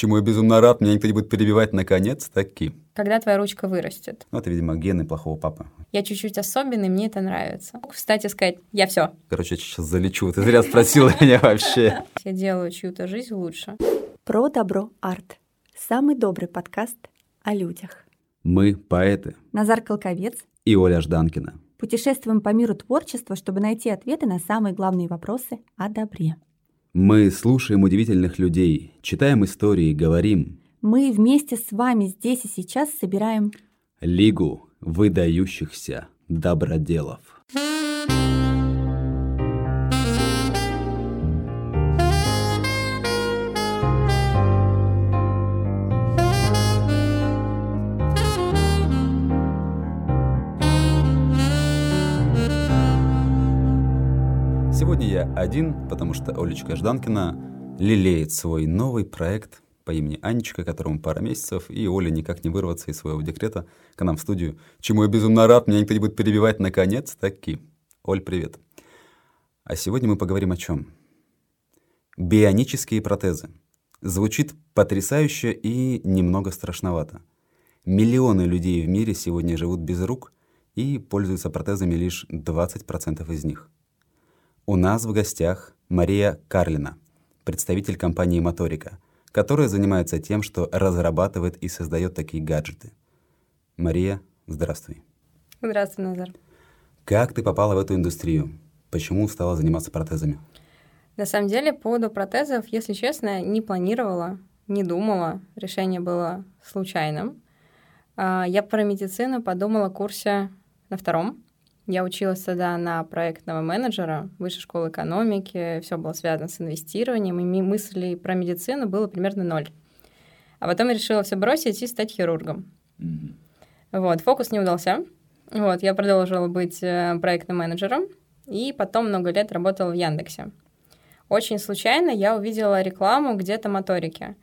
чему я безумно рад, меня никто не будет перебивать наконец-таки. Когда твоя ручка вырастет? Ну, это, видимо, гены плохого папы. Я чуть-чуть особенный, мне это нравится. Кстати, сказать, я все. Короче, я сейчас залечу. Ты зря спросила меня вообще. Я делаю чью-то жизнь лучше. Про добро арт. Самый добрый подкаст о людях. Мы поэты. Назар Колковец. И Оля Жданкина. Путешествуем по миру творчества, чтобы найти ответы на самые главные вопросы о добре. Мы слушаем удивительных людей, читаем истории, говорим. Мы вместе с вами здесь и сейчас собираем Лигу выдающихся доброделов. Сегодня я один, потому что Олечка Жданкина лелеет свой новый проект по имени Анечка, которому пара месяцев, и Оля никак не вырваться из своего декрета к нам в студию, чему я безумно рад, меня никто не будет перебивать наконец-таки. Оль, привет. А сегодня мы поговорим о чем? Бионические протезы. Звучит потрясающе и немного страшновато. Миллионы людей в мире сегодня живут без рук и пользуются протезами лишь 20% из них – у нас в гостях Мария Карлина, представитель компании «Моторика», которая занимается тем, что разрабатывает и создает такие гаджеты. Мария, здравствуй. Здравствуй, Назар. Как ты попала в эту индустрию? Почему стала заниматься протезами? На самом деле, по поводу протезов, если честно, не планировала, не думала. Решение было случайным. А, я про медицину подумала в курсе на втором. Я училась тогда на проектного менеджера высшей школы экономики, все было связано с инвестированием, и мыслей про медицину было примерно ноль. А потом я решила все бросить и стать хирургом. Mm-hmm. Вот, фокус не удался. Вот, я продолжила быть э, проектным менеджером, и потом много лет работала в Яндексе. Очень случайно я увидела рекламу где-то моторики.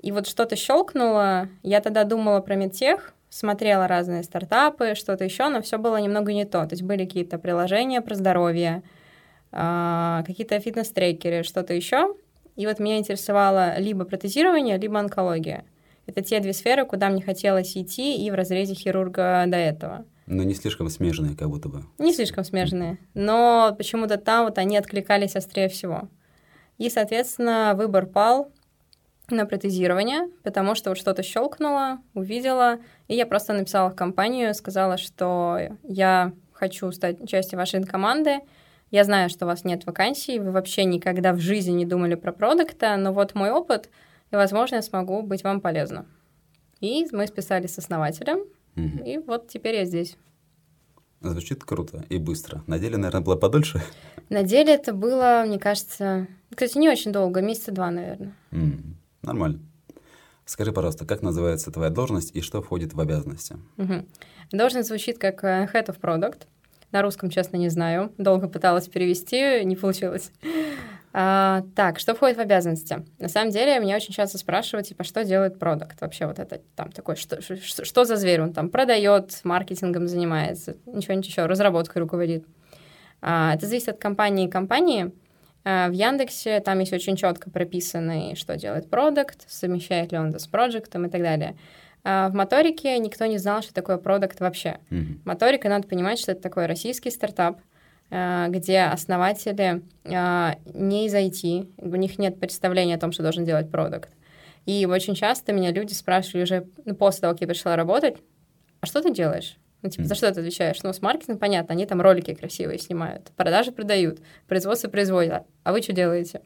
И вот что-то щелкнуло. Я тогда думала про медтех, смотрела разные стартапы, что-то еще, но все было немного не то. То есть были какие-то приложения про здоровье, а, какие-то фитнес-трекеры, что-то еще. И вот меня интересовало либо протезирование, либо онкология. Это те две сферы, куда мне хотелось идти и в разрезе хирурга до этого. Но не слишком смежные, как будто бы. Не слишком смежные, но почему-то там вот они откликались острее всего. И, соответственно, выбор пал на протезирование, потому что вот что-то щелкнуло, увидела, и я просто написала в компанию, сказала, что я хочу стать частью вашей команды, я знаю, что у вас нет вакансий, вы вообще никогда в жизни не думали про продукта, но вот мой опыт, и, возможно, я смогу быть вам полезна. И мы списались с основателем, угу. и вот теперь я здесь. Звучит круто и быстро. На деле, наверное, было подольше? На деле это было, мне кажется, кстати, не очень долго, месяца два, наверное. Mm. Нормально. Скажи, пожалуйста, как называется твоя должность и что входит в обязанности? Угу. Должность звучит как э, Head of Product. На русском, честно, не знаю. Долго пыталась перевести, не получилось. А, так, что входит в обязанности? На самом деле, меня очень часто спрашивают, типа, что делает продукт? Вообще вот это там такой, что, что, что за зверь? Он там продает, маркетингом занимается, ничего-нибудь еще, разработкой руководит. А, это зависит от компании и компании. Э, в Яндексе там есть очень четко прописано, что делает продукт, совмещает ли он это с проектом и так далее. А в моторике никто не знал, что такое продукт вообще. Mm-hmm. Моторика, надо понимать, что это такой российский стартап, э, где основатели э, не из IT, у них нет представления о том, что должен делать продукт. И очень часто меня люди спрашивали уже ну, после того, как я пришла работать, а что ты делаешь? Ну, типа, за что ты отвечаешь? Ну, с маркетингом понятно, они там ролики красивые снимают, продажи продают, производство производят. А вы что делаете?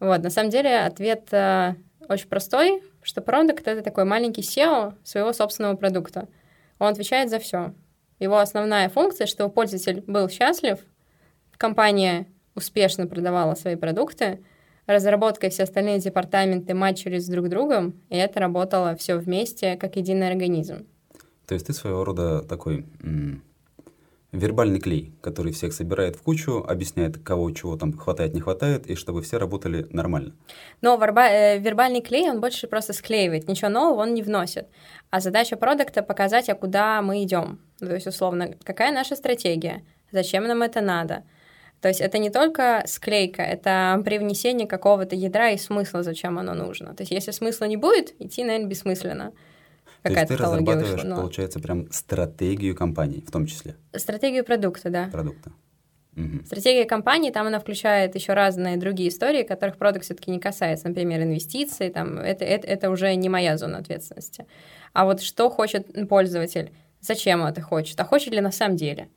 Вот, на самом деле ответ э, очень простой, что продукт — это такой маленький SEO своего собственного продукта. Он отвечает за все. Его основная функция, чтобы пользователь был счастлив, компания успешно продавала свои продукты, разработка и все остальные департаменты матчились друг с другом, и это работало все вместе как единый организм. То есть ты своего рода такой м- вербальный клей, который всех собирает в кучу, объясняет, кого чего там хватает, не хватает, и чтобы все работали нормально. Но верба- э, вербальный клей, он больше просто склеивает, ничего нового он не вносит. А задача продукта показать, а куда мы идем. То есть, условно, какая наша стратегия, зачем нам это надо, То есть это не только склейка, это привнесение какого-то ядра и смысла, зачем оно нужно. То есть если смысла не будет, идти, наверное, бессмысленно. То есть ты разрабатываешь, вышла, но... получается, прям стратегию компании в том числе? Стратегию продукта, да. Продукта. Угу. Стратегия компании, там она включает еще разные другие истории, которых продукт все-таки не касается, например, инвестиций, там, это, это, это уже не моя зона ответственности. А вот что хочет пользователь, зачем он это хочет, а хочет ли на самом деле.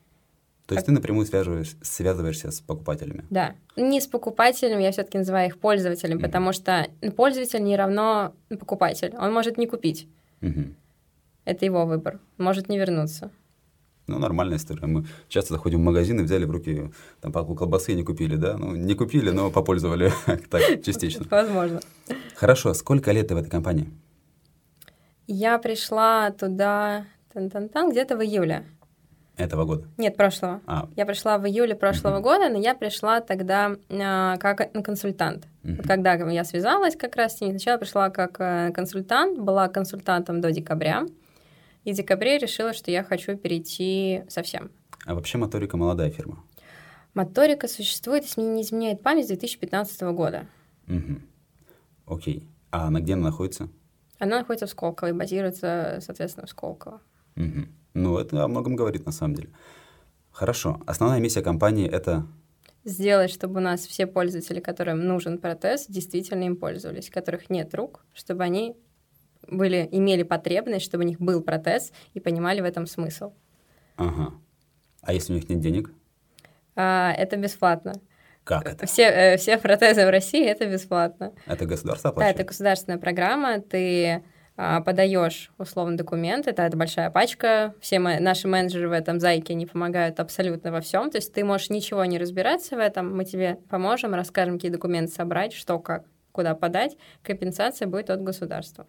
То есть как... ты напрямую связываешь, связываешься с покупателями? Да. Не с покупателем, я все-таки называю их пользователем, mm потому что пользователь не равно покупатель. Он может не купить. Mm Это его выбор. Может не вернуться. Ну, нормальная история. Мы часто заходим в магазин и взяли в руки там палку колбасы и не купили, да? Ну, не купили, но попользовали так частично. Возможно. Хорошо. Сколько лет ты в этой компании? Я пришла туда где-то в июле. Этого года? Нет, прошлого. А. Я пришла в июле прошлого uh-huh. года, но я пришла тогда э, как консультант. Uh-huh. Вот когда я связалась как раз с ней, сначала пришла как э, консультант, была консультантом до декабря. И в декабре решила, что я хочу перейти совсем. А вообще Моторика молодая фирма? Моторика существует, если мне не изменяет память, с 2015 года. Угу. Окей. А она где она находится? Она находится в Сколково и базируется, соответственно, в Сколково. Угу. Ну, это о многом говорит на самом деле. Хорошо. Основная миссия компании — это сделать, чтобы у нас все пользователи, которым нужен протез, действительно им пользовались, которых нет рук, чтобы они были, имели потребность, чтобы у них был протез и понимали в этом смысл. Ага. А если у них нет денег? А, это бесплатно. Как это? Все, э, все протезы в России это бесплатно. Это государство оплачивает? Да, это государственная программа. Ты подаешь условно документ, это, это большая пачка, все мы, наши менеджеры в этом зайке не помогают абсолютно во всем, то есть ты можешь ничего не разбираться в этом, мы тебе поможем, расскажем, какие документы собрать, что, как, куда подать, компенсация будет от государства.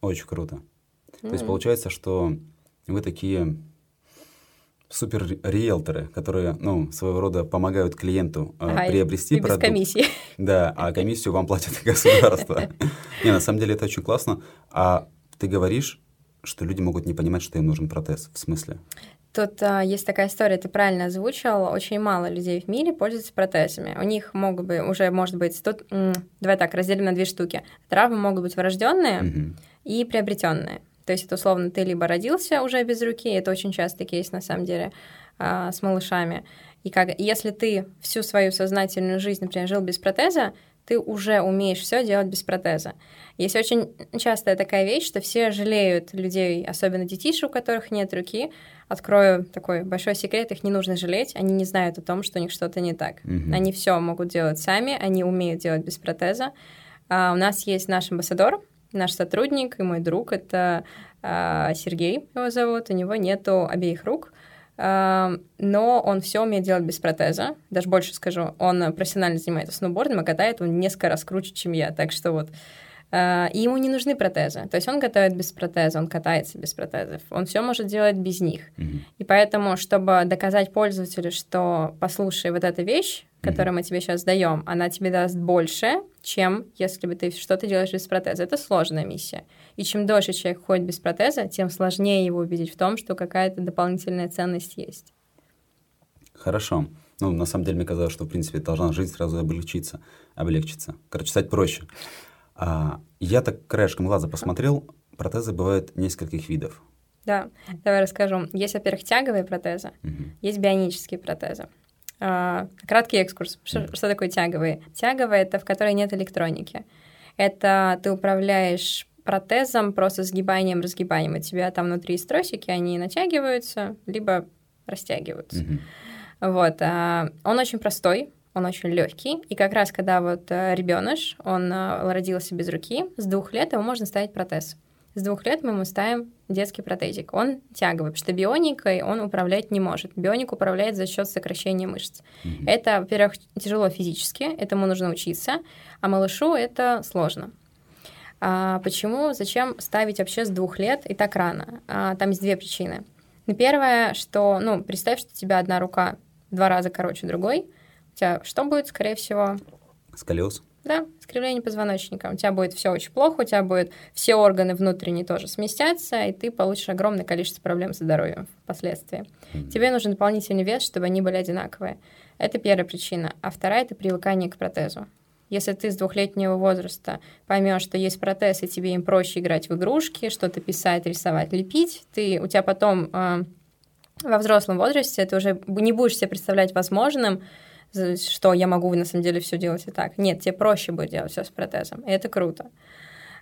Очень круто. Mm-hmm. То есть получается, что вы такие супер риэлторы, которые, ну, своего рода помогают клиенту э, ага, приобрести и продукт. без комиссии. Да, а комиссию вам платит государство. Не, на самом деле это очень классно. А ты говоришь, что люди могут не понимать, что им нужен протез. В смысле? Тут а, есть такая история, ты правильно озвучил, очень мало людей в мире пользуются протезами. У них могут быть, уже может быть, тут, м, давай так, разделим на две штуки. Травмы могут быть врожденные, Мгм и приобретенные. То есть это условно ты либо родился уже без руки, это очень часто кейс на самом деле а, с малышами. И как, если ты всю свою сознательную жизнь, например, жил без протеза, ты уже умеешь все делать без протеза. Есть очень частая такая вещь, что все жалеют людей, особенно детишек, у которых нет руки. Открою такой большой секрет, их не нужно жалеть, они не знают о том, что у них что-то не так. Mm-hmm. Они все могут делать сами, они умеют делать без протеза. А у нас есть наш амбассадор, наш сотрудник и мой друг, это э, Сергей его зовут, у него нету обеих рук, э, но он все умеет делать без протеза, даже больше скажу, он профессионально занимается сноубордом и катает он несколько раз круче, чем я, так что вот а, и ему не нужны протезы. То есть он готовит без протеза, он катается без протезов. Он все может делать без них. Mm-hmm. И поэтому, чтобы доказать пользователю, что послушай, вот эта вещь, которую mm-hmm. мы тебе сейчас даем, она тебе даст больше, чем если бы ты что-то делаешь без протеза. Это сложная миссия. И чем дольше человек ходит без протеза, тем сложнее его убедить в том, что какая-то дополнительная ценность есть. Хорошо. Ну, на самом деле, мне казалось, что, в принципе, должна жизнь сразу облегчиться, облегчиться. Короче, стать проще. А, я так краешком глаза посмотрел, протезы бывают нескольких видов. Да, давай расскажу. Есть, во-первых, тяговые протезы, угу. есть бионические протезы. А, краткий экскурс. Что, угу. что такое тяговые? Тяговые — это в которой нет электроники. Это ты управляешь протезом просто сгибанием, разгибанием. У тебя там внутри тросики, они натягиваются, либо растягиваются. Угу. Вот. А, он очень простой, он очень легкий. И как раз когда вот э, ребеныш, он э, родился без руки, с двух лет ему можно ставить протез. С двух лет мы ему ставим детский протезик. Он тяговый, потому что бионикой он управлять не может. Бионик управляет за счет сокращения мышц. Mm-hmm. Это, во-первых, тяжело физически, этому нужно учиться, а малышу это сложно. А почему, зачем ставить вообще с двух лет и так рано? А, там есть две причины. Первое, что, ну, представь, что у тебя одна рука в два раза короче другой — тебя что будет, скорее всего? Сколиоз? Да, скривление позвоночника. У тебя будет все очень плохо, у тебя будет все органы внутренние тоже сместятся, и ты получишь огромное количество проблем со здоровьем впоследствии. Mm-hmm. Тебе нужен дополнительный вес, чтобы они были одинаковые. Это первая причина. А вторая — это привыкание к протезу. Если ты с двухлетнего возраста поймешь, что есть протез, и тебе им проще играть в игрушки, что-то писать, рисовать, лепить, ты, у тебя потом э, во взрослом возрасте ты уже не будешь себе представлять возможным, что я могу на самом деле все делать и так. Нет, тебе проще будет делать все с протезом, и это круто.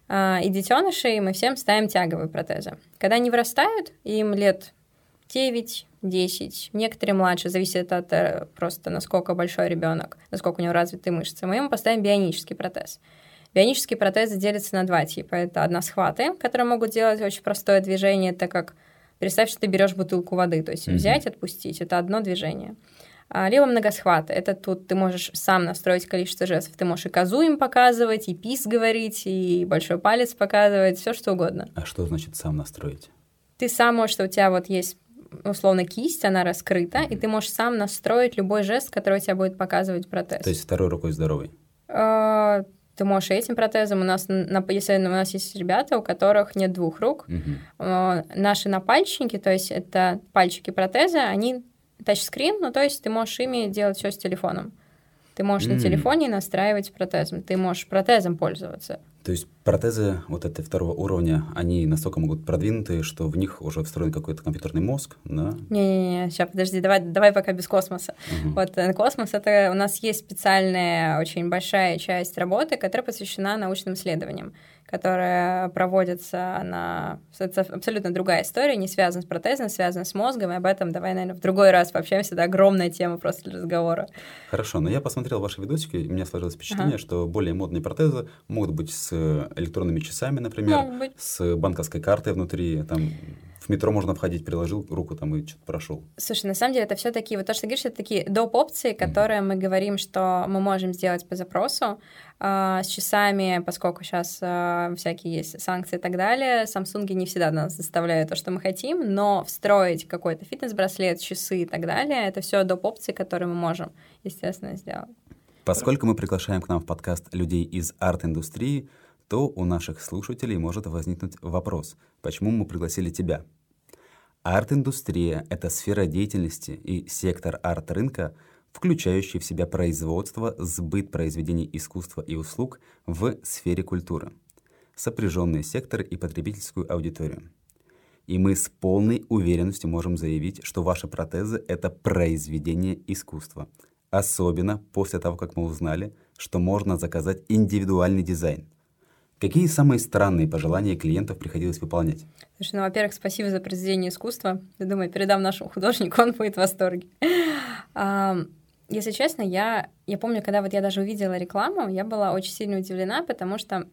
А, и детенышей мы всем ставим тяговые протезы. Когда они вырастают, им лет 9, 10, некоторые младше, зависит от э, просто насколько большой ребенок, насколько у него развиты мышцы. Мы ему поставим бионический протез. Бионические протезы делятся на два типа. Это односхваты, которые могут делать очень простое движение, так как представь, что ты берешь бутылку воды, то есть mm-hmm. взять, отпустить, это одно движение. А, либо многосхват. Это тут ты можешь сам настроить количество жестов. Ты можешь и козу им показывать, и пис говорить, и большой палец показывать, все что угодно. А что значит сам настроить? Ты сам можешь, что у тебя вот есть условно кисть, она раскрыта, mm-hmm. и ты можешь сам настроить любой жест, который у тебя будет показывать протез. То есть второй рукой здоровый? А, ты можешь этим протезом. У нас, на, если у нас есть ребята, у которых нет двух рук, угу. наши напальчники, то есть это пальчики протеза, они тачскрин, ну то есть ты можешь ими делать все с телефоном. Ты можешь mm. на телефоне настраивать протезом, ты можешь протезом пользоваться. То есть протезы вот этого второго уровня, они настолько могут продвинутые, что в них уже встроен какой-то компьютерный мозг, да? Не-не-не, сейчас, подожди, давай, давай пока без космоса. Угу. Вот э, космос — это у нас есть специальная, очень большая часть работы, которая посвящена научным исследованиям которая проводится на... Это абсолютно другая история, не связана с протезом, связана с мозгом, и об этом давай, наверное, в другой раз пообщаемся. Это огромная тема просто для разговора. Хорошо, но я посмотрел ваши видосики, и у меня сложилось впечатление, ага. что более модные протезы могут быть с электронными часами, например, с банковской картой внутри, там в метро можно входить, приложил руку там и что-то прошел. Слушай, на самом деле это все такие, вот то, что ты говоришь, это такие доп. опции, которые mm-hmm. мы говорим, что мы можем сделать по запросу э, с часами, поскольку сейчас э, всякие есть санкции и так далее. Samsung не всегда нас заставляют то, что мы хотим, но встроить какой-то фитнес-браслет, часы и так далее, это все доп. опции, которые мы можем, естественно, сделать. Поскольку мы приглашаем к нам в подкаст людей из арт-индустрии, то у наших слушателей может возникнуть вопрос, почему мы пригласили тебя? Арт-индустрия — это сфера деятельности и сектор арт-рынка, включающий в себя производство, сбыт произведений искусства и услуг в сфере культуры, сопряженные секторы и потребительскую аудиторию. И мы с полной уверенностью можем заявить, что ваши протезы — это произведение искусства. Особенно после того, как мы узнали, что можно заказать индивидуальный дизайн — Какие самые странные пожелания клиентов приходилось выполнять? Слушай, ну, во-первых, спасибо за произведение искусства. Я думаю, передам нашему художнику, он будет в восторге. Если честно, я, я помню, когда вот я даже увидела рекламу, я была очень сильно удивлена, потому что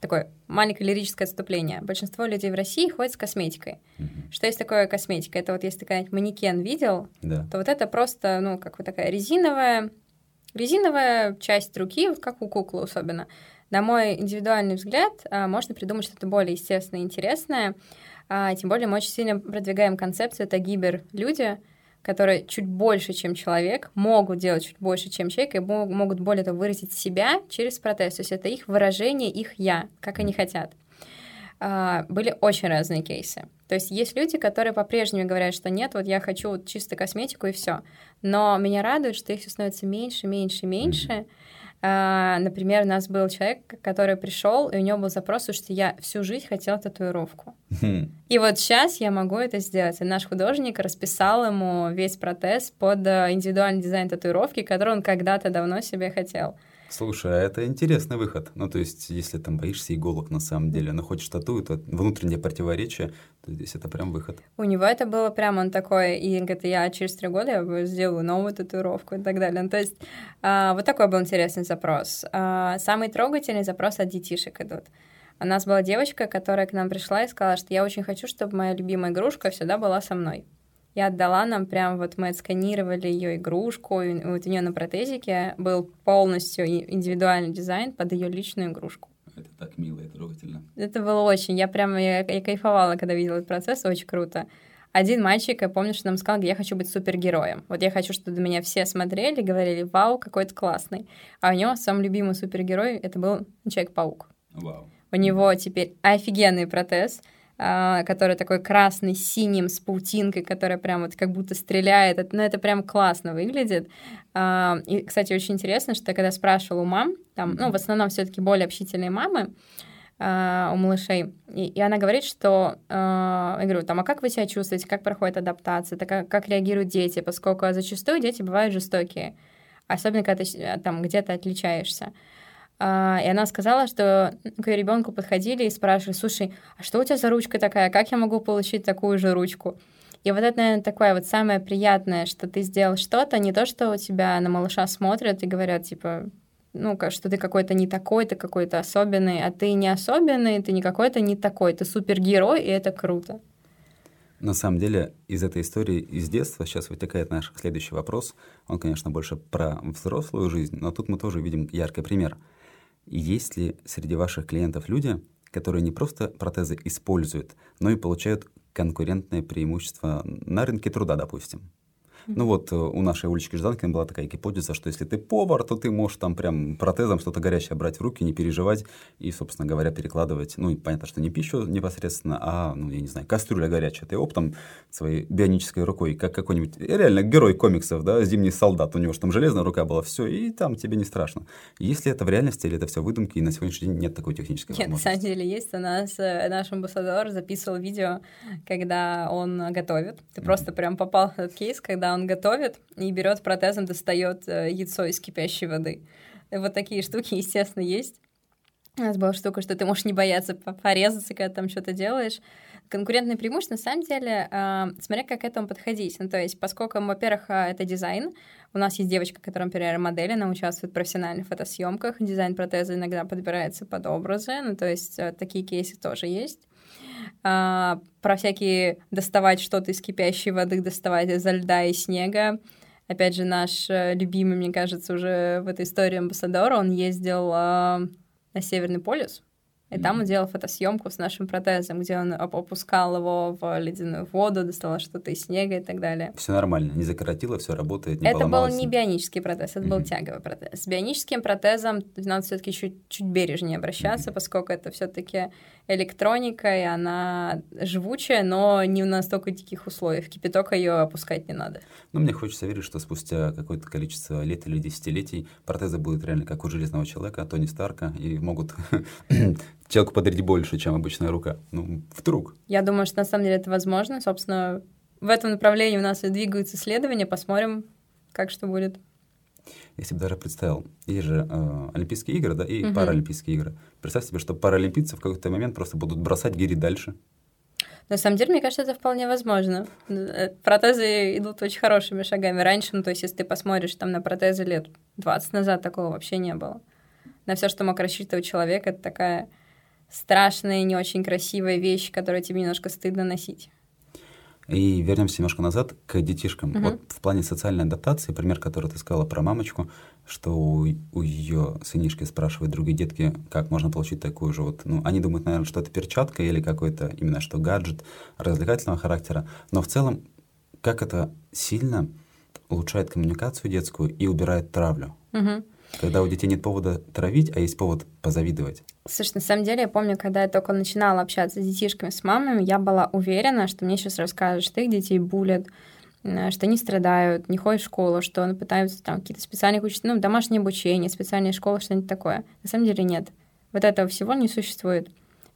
такое маленькое лирическое отступление. Большинство людей в России ходят с косметикой. Mm-hmm. Что есть такое косметика? Это вот если ты когда-нибудь манекен видел, да. то вот это просто, ну, как вот такая резиновая, резиновая часть руки, вот как у куклы особенно. На мой индивидуальный взгляд, а, можно придумать что-то более естественное и интересное. А, тем более мы очень сильно продвигаем концепцию, это гибер-люди, которые чуть больше, чем человек, могут делать чуть больше, чем человек, и могут более того выразить себя через протез. То есть это их выражение, их «я», как они хотят. А, были очень разные кейсы. То есть есть люди, которые по-прежнему говорят, что нет, вот я хочу вот чисто косметику и все. Но меня радует, что их все становится меньше, меньше, меньше. Mm-hmm. А, например, у нас был человек, который пришел, и у него был запрос, что я всю жизнь хотел татуировку. И вот сейчас я могу это сделать. И наш художник расписал ему весь протез под э, индивидуальный дизайн татуировки, который он когда-то давно себе хотел. Слушай, а это интересный выход. Ну, то есть, если там боишься иголок на самом деле, но хочешь тату, то внутреннее противоречие, то здесь это прям выход. У него это было прям, он такой, и говорит, я через три года я сделаю новую татуировку и так далее. Ну, то есть, а, вот такой был интересный запрос. А, самый трогательный запрос от детишек идут. У нас была девочка, которая к нам пришла и сказала, что я очень хочу, чтобы моя любимая игрушка всегда была со мной. Я отдала нам прям, вот мы отсканировали ее игрушку, и вот у нее на протезике был полностью индивидуальный дизайн под ее личную игрушку. Это так мило и трогательно. Это было очень, я прям, я, я кайфовала, когда видела этот процесс, очень круто. Один мальчик, я помню, что нам сказал, я хочу быть супергероем. Вот я хочу, чтобы меня все смотрели, говорили, вау, какой то классный. А у него самый любимый супергерой, это был Человек-паук. Вау. У него теперь офигенный протез, который такой красный, с синим, с паутинкой, которая прям вот как будто стреляет. Ну, это прям классно выглядит. А, и, кстати, очень интересно, что когда спрашивала у мам, там, ну, в основном все таки более общительные мамы, Uh, у малышей. И, и она говорит, что, uh, я говорю, там, а как вы себя чувствуете, как проходит адаптация, так, как, как реагируют дети, поскольку зачастую дети бывают жестокие, особенно когда ты там где-то отличаешься. Uh, и она сказала, что к ребенку подходили и спрашивали, слушай, а что у тебя за ручка такая, как я могу получить такую же ручку? И вот это, наверное, такое вот самое приятное, что ты сделал что-то, не то, что у тебя на малыша смотрят и говорят, типа, ну, что ты какой-то не такой, ты какой-то особенный, а ты не особенный, ты не какой-то не такой, ты супергерой, и это круто. На самом деле, из этой истории из детства сейчас вытекает наш следующий вопрос. Он, конечно, больше про взрослую жизнь, но тут мы тоже видим яркий пример. Есть ли среди ваших клиентов люди, которые не просто протезы используют, но и получают конкурентное преимущество на рынке труда, допустим? Ну вот э, у нашей Улечки Жданкиной была такая гипотеза, что если ты повар, то ты можешь там прям протезом что-то горячее брать в руки, не переживать и, собственно говоря, перекладывать. Ну, и понятно, что не пищу непосредственно, а, ну, я не знаю, кастрюля горячая. Ты оптом своей бионической рукой, как какой-нибудь э, реально герой комиксов, да, зимний солдат, у него же там железная рука была, все, и там тебе не страшно. Если это в реальности или это все выдумки, и на сегодняшний день нет такой технической Нет, на самом деле есть. У нас э, наш амбассадор записывал видео, когда он готовит. Ты mm-hmm. просто прям попал в этот кейс, когда он готовит и берет протезом, достает э, яйцо из кипящей воды. Вот такие штуки, естественно, есть. У нас была штука, что ты можешь не бояться порезаться, когда там что-то делаешь. Конкурентное преимущество, на самом деле, э, смотря как к этому подходить. Ну, то есть, поскольку, во-первых, э, это дизайн, у нас есть девочка, которая, например, модель, она участвует в профессиональных фотосъемках, дизайн протеза иногда подбирается под образы, ну, то есть, такие кейсы тоже есть а, про всякие доставать что-то из кипящей воды, доставать изо льда и снега. Опять же, наш э, любимый, мне кажется, уже в этой истории амбассадор, он ездил а, на Северный полюс, и mm-hmm. там он делал фотосъемку с нашим протезом, где он опускал его в ледяную воду, доставал что-то из снега и так далее. Все нормально, не закоротило, все работает, не Это был не бионический протез, это mm-hmm. был тяговый протез. С бионическим протезом надо все-таки чуть, чуть бережнее обращаться, mm-hmm. поскольку это все-таки электроника, и она живучая, но не в настолько диких условиях. Кипяток ее опускать не надо. Ну, мне хочется верить, что спустя какое-то количество лет или десятилетий протезы будут реально как у железного человека, Тони Старка, и могут человеку подарить больше, чем обычная рука. Ну, вдруг. Я думаю, что на самом деле это возможно. Собственно, в этом направлении у нас и двигаются исследования. Посмотрим, как что будет. Если бы даже представил, есть же э, Олимпийские игры, да, и угу. Паралимпийские игры. Представь себе, что паралимпийцы в какой-то момент просто будут бросать гири дальше. На самом деле, мне кажется, это вполне возможно. Э, протезы идут очень хорошими шагами. Раньше, ну, то есть, если ты посмотришь там на протезы лет 20 назад, такого вообще не было. На все, что мог рассчитывать человек, это такая страшная не очень красивая вещь, которую тебе немножко стыдно носить. И вернемся немножко назад к детишкам. Угу. Вот в плане социальной адаптации, пример, который ты сказала про мамочку, что у, у ее сынишки спрашивают другие детки, как можно получить такую же вот, ну, они думают, наверное, что это перчатка или какой-то именно что гаджет развлекательного характера, но в целом, как это сильно улучшает коммуникацию детскую и убирает травлю. Угу. Когда у детей нет повода травить, а есть повод позавидовать. Слушай, на самом деле, я помню, когда я только начинала общаться с детишками, с мамами, я была уверена, что мне сейчас расскажут, что их детей булят, э, что они страдают, не ходят в школу, что они пытаются там какие-то специальные учить, ну, домашнее обучение, специальные школы, что-нибудь такое. На самом деле нет. Вот этого всего не существует.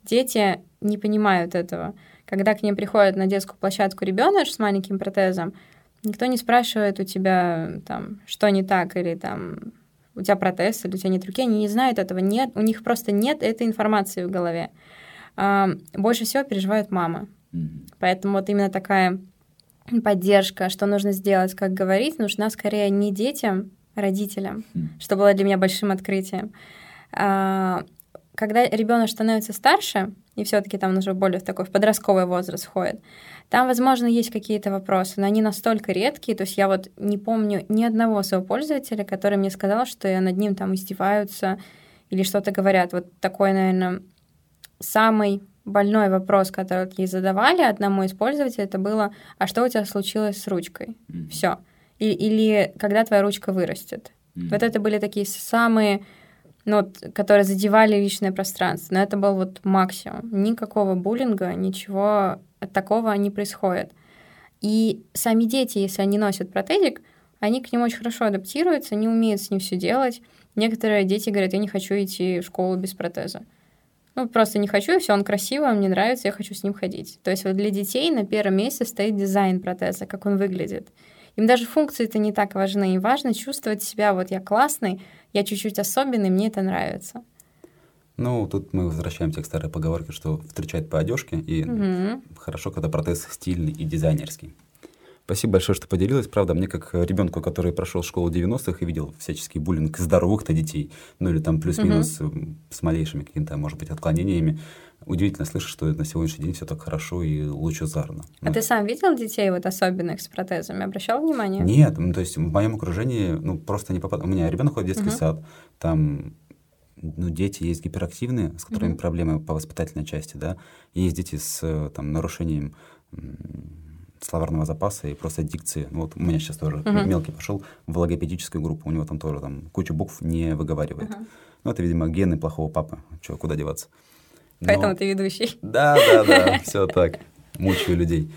Дети не понимают этого. Когда к ним приходят на детскую площадку ребенок с маленьким протезом, никто не спрашивает у тебя там, что не так, или там, у тебя протез или у тебя нет руки, они не знают этого, нет, у них просто нет этой информации в голове. А, больше всего переживают мамы. Mm-hmm. Поэтому вот именно такая поддержка, что нужно сделать, как говорить, нужна скорее не детям, а родителям, mm-hmm. что было для меня большим открытием. А, когда ребенок становится старше, и все-таки там уже более в такой в подростковый возраст входит, там, возможно, есть какие-то вопросы, но они настолько редкие, то есть я вот не помню ни одного своего пользователя, который мне сказал, что над ним там издеваются или что-то говорят. Вот такой, наверное, самый больной вопрос, который ей задавали одному из пользователей, это было, а что у тебя случилось с ручкой? Mm-hmm. Все. И, или когда твоя ручка вырастет. Mm-hmm. Вот это были такие самые ну, вот, которые задевали личное пространство. Но это был вот максимум. Никакого буллинга, ничего такого не происходит. И сами дети, если они носят протезик, они к нему очень хорошо адаптируются, они умеют с ним все делать. Некоторые дети говорят, я не хочу идти в школу без протеза. Ну, просто не хочу, и все, он красивый, мне нравится, я хочу с ним ходить. То есть вот для детей на первом месте стоит дизайн протеза, как он выглядит. Им даже функции-то не так важны. Им важно чувствовать себя, вот я классный, я чуть-чуть особенный, мне это нравится. Ну, тут мы возвращаемся к старой поговорке, что встречать по одежке, и угу. хорошо, когда протез стильный и дизайнерский. Спасибо большое, что поделилась. Правда, мне как ребенку, который прошел школу 90-х и видел всяческий буллинг здоровых-то детей, ну или там плюс-минус угу. с малейшими какими-то, может быть, отклонениями, удивительно слышать, что на сегодняшний день все так хорошо и лучезарно. А ну, ты сам видел детей вот особенных с протезами? Обращал внимание? Нет, ну, то есть в моем окружении ну, просто не попадает. У меня ребенок ходит в детский угу. сад, там ну, дети есть гиперактивные, с которыми угу. проблемы по воспитательной части, да, и есть дети с там, нарушением словарного запаса и просто дикции. Ну, вот у меня сейчас тоже uh-huh. мелкий пошел в логопедическую группу, у него там тоже там куча букв не выговаривает. Uh-huh. Ну, это, видимо, гены плохого папы. Че, куда деваться? Поэтому ты ведущий. Да, да, да, все так. Мучаю людей.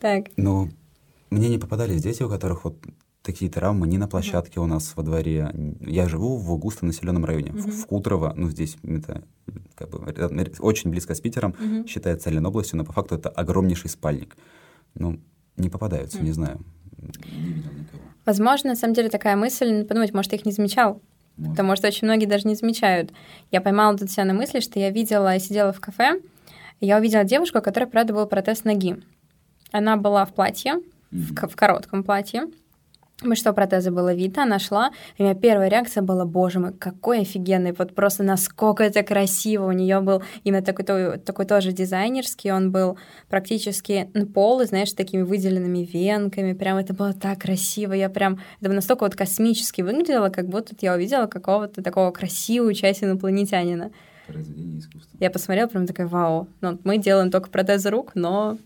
Так. Но мне не попадались дети, у которых вот такие травмы не на площадке у нас во дворе. Я живу в густонаселенном районе, uh-huh. в, Кутрово. Ну, здесь это как бы очень близко с Питером, uh-huh. считается Ленобластью, но по факту это огромнейший спальник ну, не попадаются, mm. не знаю. Не видел никого. Возможно, на самом деле такая мысль, подумать, может, ты их не замечал. Потому что очень многие даже не замечают. Я поймала тут себя на мысли, что я видела, я сидела в кафе, и я увидела девушку, которая, правда, был протез ноги. Она была в платье, mm-hmm. в, в коротком платье, мы что протезы было видно, она шла, и у меня первая реакция была, боже мой, какой офигенный, вот просто насколько это красиво, у нее был именно такой, такой тоже дизайнерский, он был практически ну, полый, знаешь, с такими выделенными венками, прям это было так красиво, я прям, это настолько вот космически выглядело, как будто я увидела какого-то такого красивого часть инопланетянина. Произведение искусства. Я посмотрела, прям такая, вау, ну, мы делаем только протезы рук, но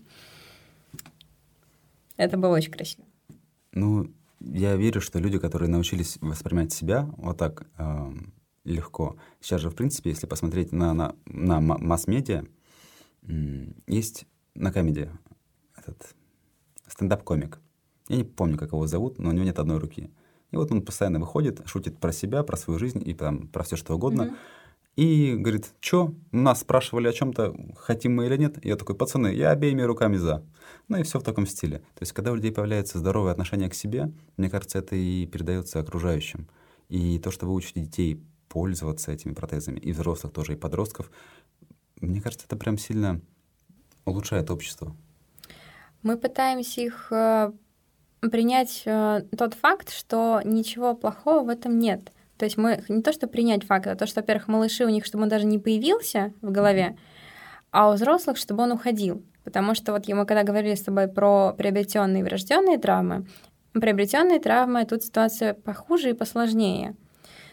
это было очень красиво. Ну, я верю, что люди, которые научились воспринимать себя вот так э, легко, сейчас же, в принципе, если посмотреть на, на, на масс-медиа, э, есть на комедии этот стендап-комик. Я не помню, как его зовут, но у него нет одной руки. И вот он постоянно выходит, шутит про себя, про свою жизнь и там, про все что угодно. Mm-hmm. И говорит, что, нас спрашивали о чем-то, хотим мы или нет? Я такой, пацаны, я обеими руками за. Ну и все в таком стиле. То есть, когда у людей появляется здоровое отношение к себе, мне кажется, это и передается окружающим. И то, что вы учите детей пользоваться этими протезами, и взрослых тоже, и подростков, мне кажется, это прям сильно улучшает общество. Мы пытаемся их э, принять э, тот факт, что ничего плохого в этом нет. То есть мы не то, что принять факт, а то, что, во-первых, малыши у них, чтобы он даже не появился в голове, а у взрослых, чтобы он уходил. Потому что вот мы когда говорили с тобой про приобретенные и врожденные травмы, приобретенные травмы тут ситуация похуже и посложнее.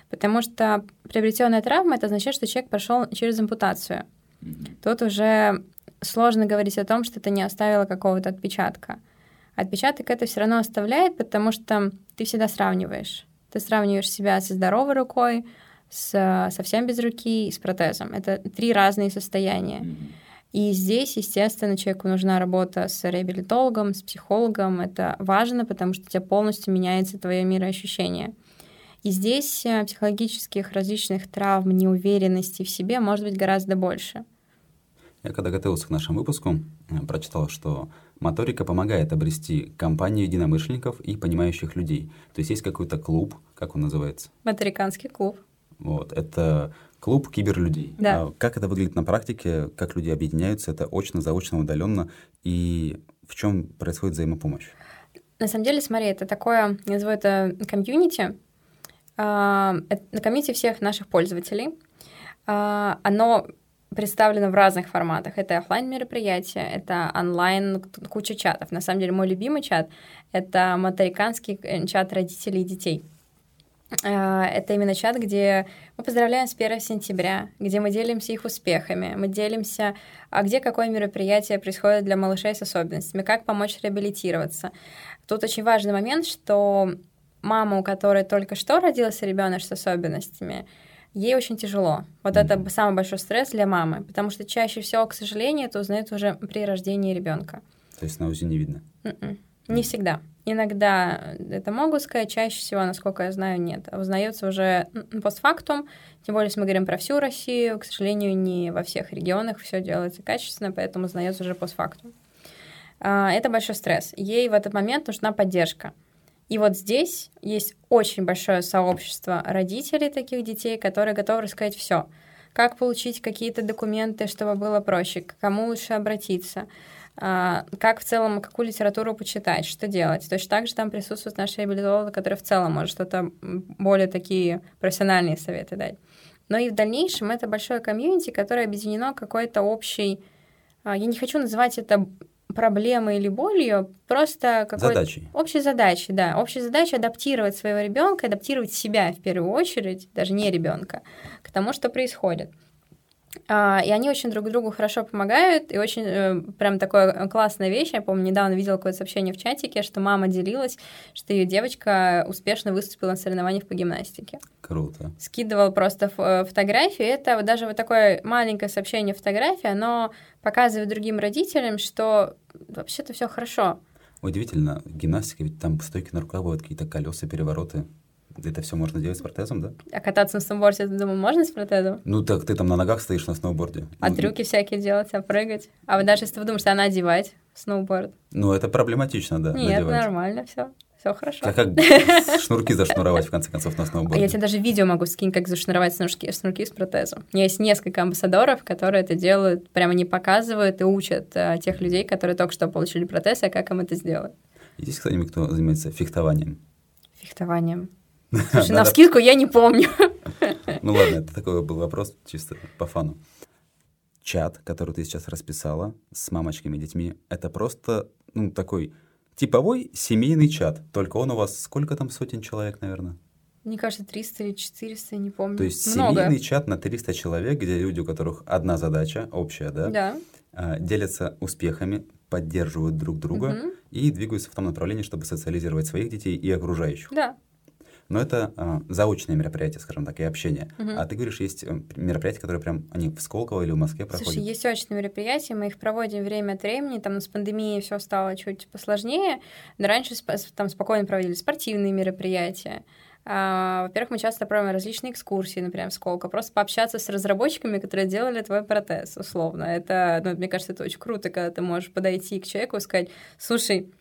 Потому что приобретенная травма это означает, что человек прошел через ампутацию. Тут уже сложно говорить о том, что это не оставило какого-то отпечатка. Отпечаток это все равно оставляет, потому что ты всегда сравниваешь. Ты сравниваешь себя со здоровой рукой, с совсем без руки и с протезом. Это три разные состояния. Mm-hmm. И здесь, естественно, человеку нужна работа с реабилитологом, с психологом. Это важно, потому что у тебя полностью меняется твое мироощущение. И здесь э, психологических различных травм, неуверенности в себе может быть гораздо больше. Я когда готовился к нашему выпуску, э, прочитал, что моторика помогает обрести компанию единомышленников и понимающих людей. То есть есть какой-то клуб, как он называется? Моториканский клуб. Вот, это клуб киберлюдей. Да. А как это выглядит на практике, как люди объединяются, это очно, заочно, удаленно, и в чем происходит взаимопомощь? На самом деле, смотри, это такое, я называю это комьюнити, а, это комьюнити всех наших пользователей. А, оно представлено в разных форматах. Это офлайн мероприятия, это онлайн, куча чатов. На самом деле, мой любимый чат — это моториканский э, чат родителей и детей — а, это именно чат, где мы поздравляем с 1 сентября, где мы делимся их успехами, мы делимся, а где какое мероприятие происходит для малышей с особенностями, как помочь реабилитироваться. Тут очень важный момент, что мама, у которой только что родился ребенок с особенностями, ей очень тяжело. Вот Мгм. это самый большой стресс для мамы, потому что чаще всего, к сожалению, это узнают уже при рождении ребенка. То есть на УЗИ не видно. М-м. Не всегда. Иногда это могут сказать, чаще всего, насколько я знаю, нет. Узнается уже постфактум, тем более, если мы говорим про всю Россию, к сожалению, не во всех регионах все делается качественно, поэтому узнается уже постфактум. А, Это большой стресс. Ей в этот момент нужна поддержка. И вот здесь есть очень большое сообщество родителей таких детей, которые готовы рассказать все. Как получить какие-то документы, чтобы было проще, к кому лучше обратиться, а, как в целом, какую литературу почитать, что делать. Точно так же там присутствует наш реабилитолог, который в целом может что-то более такие профессиональные советы дать. Но и в дальнейшем это большое комьюнити, которое объединено какой-то общей... а, Я не хочу называть это проблемой или болью, просто какой-то Задачей. Общей задачей, да. Общей задачей адаптировать своего ребенка, адаптировать себя в первую очередь, даже не ребенка, к тому, что происходит. А, И они очень друг другу хорошо помогают, и очень э, прям такая классная вещь. Я помню, недавно видела какое-то сообщение в чатике, что мама делилась, что ее девочка успешно выступила на соревнованиях по гимнастике. Круто. Скидывал просто э, фотографии. Это даже вот такое маленькое сообщение фотографии, оно показывает другим родителям, что вообще-то все хорошо. Удивительно, гимнастика, ведь там стойки на руках бывают, какие-то колеса, перевороты. Это все можно делать с протезом, да? А кататься на сноуборде, я думаю, можно с протезом? Ну, так ты там на ногах стоишь на сноуборде. А Ну, трюки всякие делать, а прыгать? А вот даже если вы думаете, она одевать сноуборд. Ну, это проблематично, да, Нет, надевать. нормально, все. Все хорошо. А как шнурки зашнуровать, в конце концов, на А сноуборде? я тебе даже видео могу скинуть, как зашнуровать снурки, снурки с протезом. У меня есть несколько амбассадоров, которые это делают, прямо не показывают и учат а, тех людей, которые только что получили протез, а как им это сделать. Есть кто-нибудь, кто занимается фехтованием? Фехтованием. Слушай, на вскидку я не помню. Ну ладно, это такой был вопрос чисто по фану. Чат, который ты сейчас расписала с мамочками и детьми, это просто ну, такой типовой семейный чат. Только он у вас сколько там сотен человек, наверное? Мне кажется, 300 или 400, я не помню. То есть Много. семейный чат на 300 человек, где люди, у которых одна задача общая, да, Да. а, делятся успехами, поддерживают друг друга Мгм. и двигаются в том направлении, чтобы социализировать своих детей и окружающих. Да. Но это а, заочное мероприятие, скажем так, и общение. Мгм. А ты говоришь, есть э, мероприятия, которые прям, они в Сколково или в Москве проходят? Слушай, есть очные мероприятия, мы их проводим время от времени, там с пандемией все стало чуть посложнее, но раньше там спокойно проводили спортивные мероприятия. А, Во-первых, мы часто проводим различные экскурсии, например, в Сколково, просто пообщаться с разработчиками, которые делали твой протез, условно. Это, ну, мне кажется, это очень круто, когда ты можешь подойти к человеку и сказать, слушай,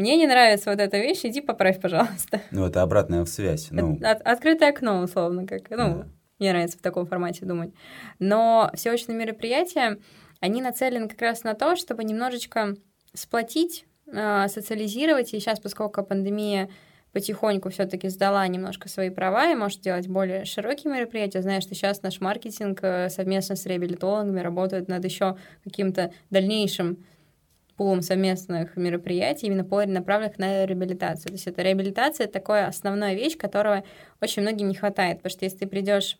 мне не нравится вот эта вещь, иди поправь, пожалуйста. Ну, это обратная связь. Ну, От- открытое окно, условно, как, ну, Да. мне нравится в таком формате думать. Но все очные мероприятия, они нацелены как раз на то, чтобы немножечко сплотить, а, социализировать. И сейчас, поскольку пандемия потихоньку все-таки сдала немножко свои права и может делать более широкие мероприятия. Знаешь, что сейчас наш маркетинг э, совместно с реабилитологами работает над еще каким-то дальнейшим пулом совместных мероприятий, именно направленных на реабилитацию. То есть это реабилитация — это такая основная вещь, которого очень многим не хватает, потому что если ты придешь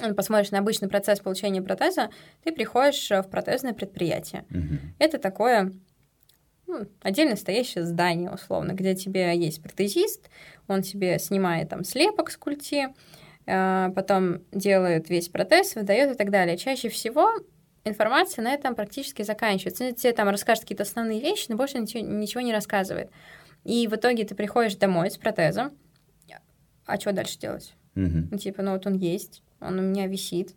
ну, посмотришь на обычный процесс получения протеза, ты приходишь э, в протезное предприятие. мгм. Это такое ну, отдельно стоящее здание, условно, где тебе есть протезист, он тебе снимает там слепок с культи, э, потом делает весь протез, выдает и так далее. Чаще всего информация на этом практически заканчивается. Он тебе там расскажет какие-то основные вещи, но больше ничего, ничего не рассказывает. И в итоге ты приходишь домой с протезом, а что дальше делать? Мгм. Ну, типа, ну вот он есть, он у меня висит.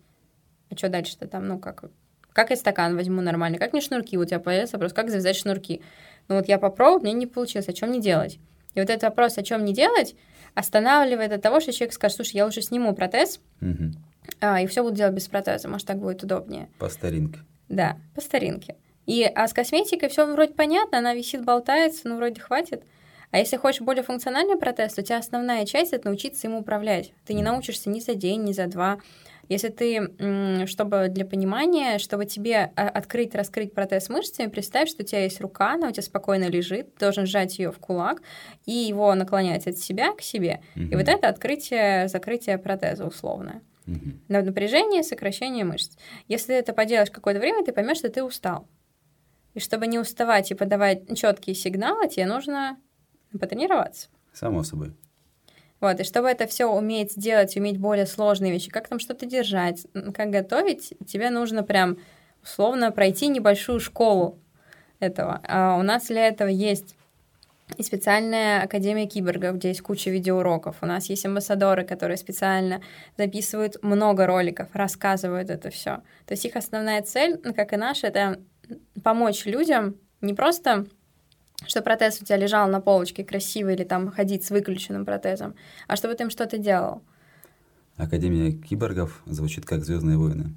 А что дальше-то там, ну как? Как я стакан возьму нормально? Как мне шнурки? Вот у тебя появился вопрос, как завязать шнурки? Ну вот я попробовал, мне не получилось, о чем мне делать? И вот этот вопрос, о чем не делать, останавливает от того, что человек скажет, слушай, я лучше сниму протез, Мгм. А, и все буду делать без протеза, может, так будет удобнее. По старинке. Да, по старинке. И, а с косметикой все вроде понятно, она висит, болтается, ну, вроде хватит. А если хочешь более функциональный протез, то у тебя основная часть — это научиться им управлять. Ты не научишься ни за день, ни за два. Если ты, чтобы для понимания, чтобы тебе а, открыть, раскрыть протез мышцами, представь, что у тебя есть рука, она у тебя спокойно лежит, ты должен сжать ее в кулак и его наклонять от себя к себе. И Мгм. вот это открытие, закрытие протеза условное Мгм. на напряжение, сокращение мышц. Если ты это поделаешь какое-то время, ты поймешь, что ты устал. И чтобы не уставать и подавать четкие сигналы, тебе нужно потренироваться. Само собой. Вот, и чтобы это все уметь делать, уметь более сложные вещи, как там что-то держать, как готовить, тебе нужно прям условно пройти небольшую школу этого. А у нас для этого есть и специальная Академия киборгов, где есть куча видеоуроков. У нас есть амбассадоры, которые специально записывают много роликов, рассказывают это все. То есть их основная цель, ну, как и наша, это помочь людям не просто что протез у тебя лежал на полочке красиво или там ходить с выключенным протезом, а чтобы ты им что-то делал. Академия киборгов звучит как Звездные войны.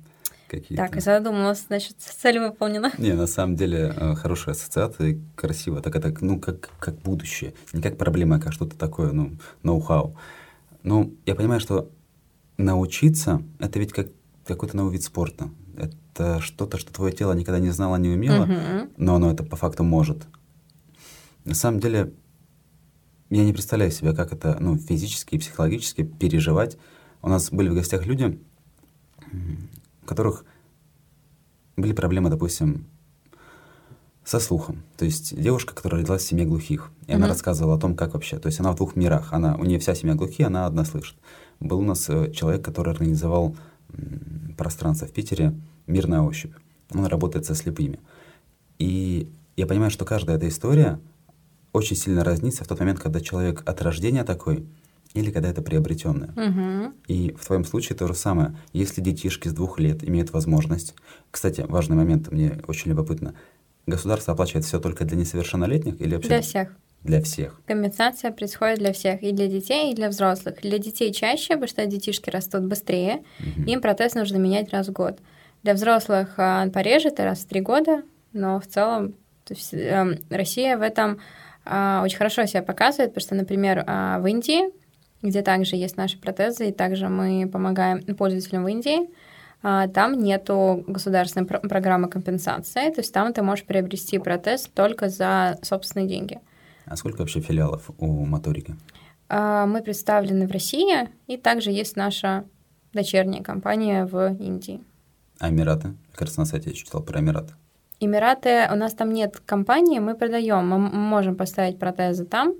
Какие-то. Так, я задумалась, значит, цель выполнена. Не, на самом деле э, хорошая ассоциация, красиво, так это, ну, как, как будущее, не как проблема, а как что-то такое, ну, ноу-хау. Ну, я понимаю, что научиться — это ведь как какой-то новый вид спорта. Это что-то, что твое тело никогда не знало, не умело, uh-huh. но оно это по факту может. На самом деле, я не представляю себе, как это ну, физически и психологически переживать. У нас были в гостях люди, которых были проблемы, допустим, со слухом. То есть девушка, которая родилась в семье глухих, и mm-hmm. она рассказывала о том, как вообще. То есть она в двух мирах. Она, у нее вся семья глухие, она одна слышит. Был у нас э, человек, который организовал пространство в Питере «Мир на ощупь». Он работает со слепыми. И я понимаю, что каждая эта история, очень сильно разнится в тот момент, когда человек от рождения такой, или когда это приобретенное. Угу. И в твоем случае то же самое. Если детишки с двух лет имеют возможность... Кстати, важный момент, мне очень любопытно. Государство оплачивает все только для несовершеннолетних или вообще... Для всех. Для всех. Компенсация происходит для всех, и для детей, и для взрослых. Для детей чаще, потому что детишки растут быстрее, угу. им протез нужно менять раз в год. Для взрослых а, пореже это раз в три года, но в целом то есть, э, Россия в этом а, очень хорошо себя показывает, потому что, например, а, в Индии, где также есть наши протезы, и также мы помогаем пользователям в Индии, а, там нету государственной пр- программы компенсации, то есть там ты можешь приобрести протез только за собственные деньги. А сколько вообще филиалов у моторики? Мы представлены в России, и также есть наша дочерняя компания в Индии. А Эмираты? Кажется, на сайте я читал про Эмираты. Эмираты, у нас там нет компании, мы продаем, мы можем поставить протезы там,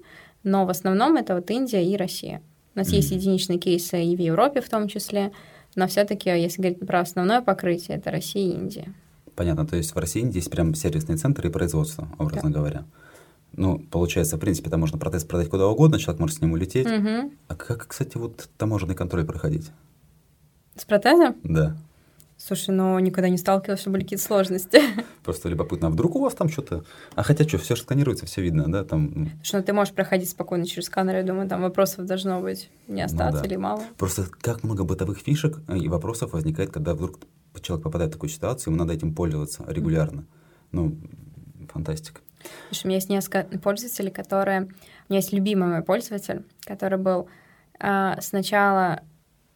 но в основном это вот Индия и Россия. У нас mm-hmm. есть единичные кейсы и в Европе в том числе, но все-таки, если говорить про основное покрытие, это Россия и Индия. Понятно, то есть в России Индии есть прям сервисные центры и производство, образно да. говоря. Ну, получается, в принципе, там можно протез продать куда угодно, человек может с ним улететь. Угу. А как, кстати, вот таможенный контроль проходить? С протезом? Да. Слушай, ну никогда не сталкивалась, что были какие-то сложности. Просто любопытно, а вдруг у вас там что-то... А хотя что, все же сканируется, все видно, да? Там... Что ну, ты можешь проходить спокойно через сканер, я думаю, там вопросов должно быть не остаться ну, да. или мало. Просто как много бытовых фишек и вопросов возникает, когда вдруг человек попадает в такую ситуацию, ему надо этим пользоваться регулярно. Ну, фантастика. Слушай, у меня есть несколько пользователей, которые... У меня есть любимый мой пользователь, который был э, сначала